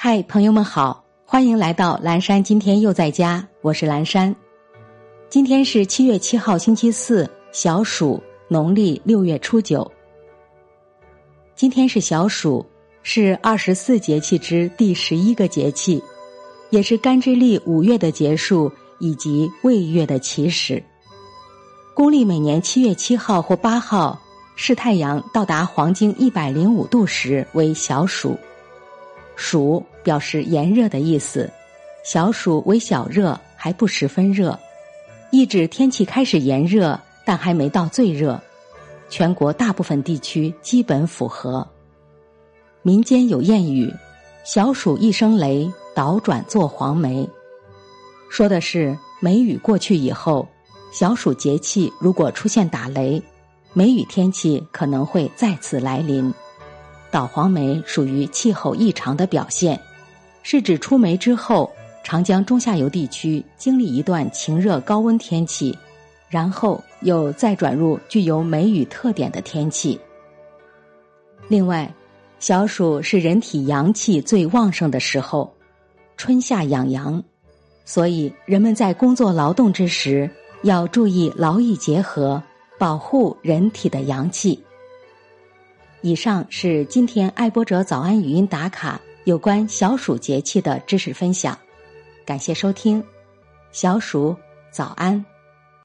嗨，朋友们好，欢迎来到蓝山。今天又在家，我是蓝山。今天是七月七号，星期四，小暑，农历六月初九。今天是小暑，是二十四节气之第十一个节气，也是干支历五月的结束以及未月的起始。公历每年七月七号或八号，是太阳到达黄经一百零五度时为小暑。暑表示炎热的意思，小暑为小热，还不十分热，意指天气开始炎热，但还没到最热。全国大部分地区基本符合。民间有谚语：“小暑一声雷，倒转做黄梅。”说的是梅雨过去以后，小暑节气如果出现打雷，梅雨天气可能会再次来临。倒黄梅属于气候异常的表现，是指出梅之后，长江中下游地区经历一段晴热高温天气，然后又再转入具有梅雨特点的天气。另外，小暑是人体阳气最旺盛的时候，春夏养阳，所以人们在工作劳动之时要注意劳逸结合，保护人体的阳气。以上是今天爱播者早安语音打卡有关小暑节气的知识分享，感谢收听，小暑早安。